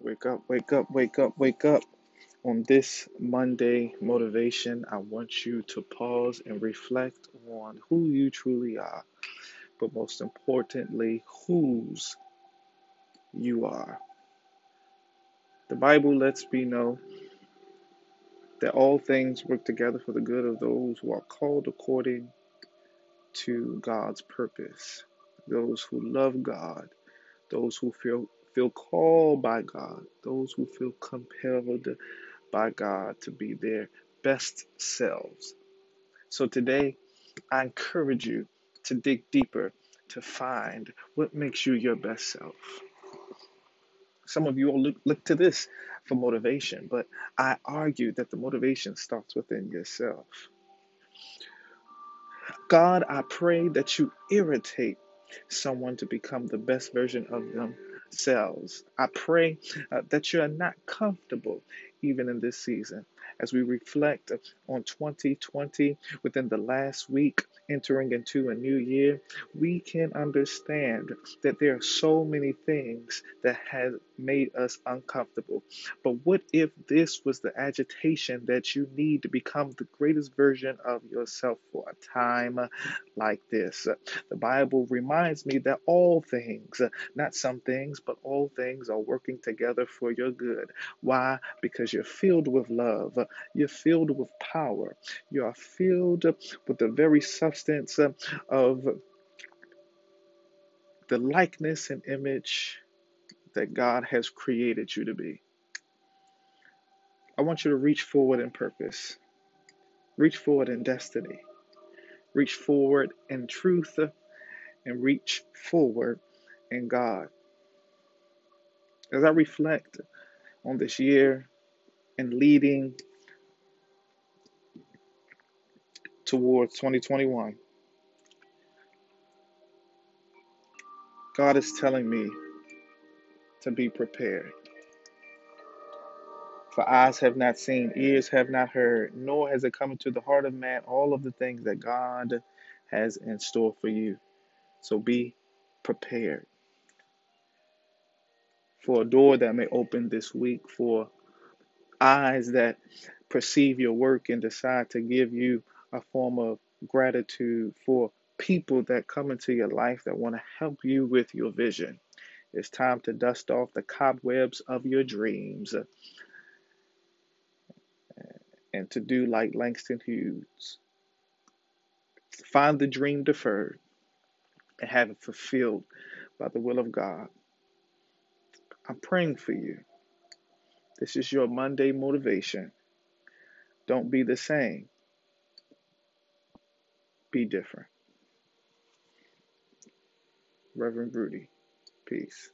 Wake up, wake up, wake up, wake up. On this Monday motivation, I want you to pause and reflect on who you truly are, but most importantly, whose you are. The Bible lets me know that all things work together for the good of those who are called according to God's purpose, those who love God, those who feel feel called by God, those who feel compelled by God to be their best selves. So today, I encourage you to dig deeper to find what makes you your best self. Some of you will look, look to this for motivation, but I argue that the motivation starts within yourself. God, I pray that you irritate someone to become the best version of themselves. I pray uh, that you are not comfortable even in this season. As we reflect on 2020 within the last week, entering into a new year, we can understand that there are so many things that have made us uncomfortable. But what if this was the agitation that you need to become the greatest version of yourself for a time like this? The Bible reminds me that all things, not some things, but all things are working together for your good. Why? Because you're filled with you're filled with power, you are filled with the very substance uh, of the likeness and image that God has created you to be. I want you to reach forward in purpose, reach forward in destiny, reach forward in truth, and reach forward in God. As I reflect on this year and leading towards 2021, God is telling me to be prepared. For eyes have not seen, ears have not heard, nor has it come into the heart of man all of the things that God has in store for you. So be prepared for a door that may open this week, for eyes that perceive your work and decide to give you a form of gratitude, for people that come into your life that want to help you with your vision. It's time to dust off the cobwebs of your dreams and to do like Langston Hughes find the dream deferred and have it fulfilled by the will of God. I'm praying for you. This is your Monday motivation. Don't be the same, be different. Reverend Rudy, peace.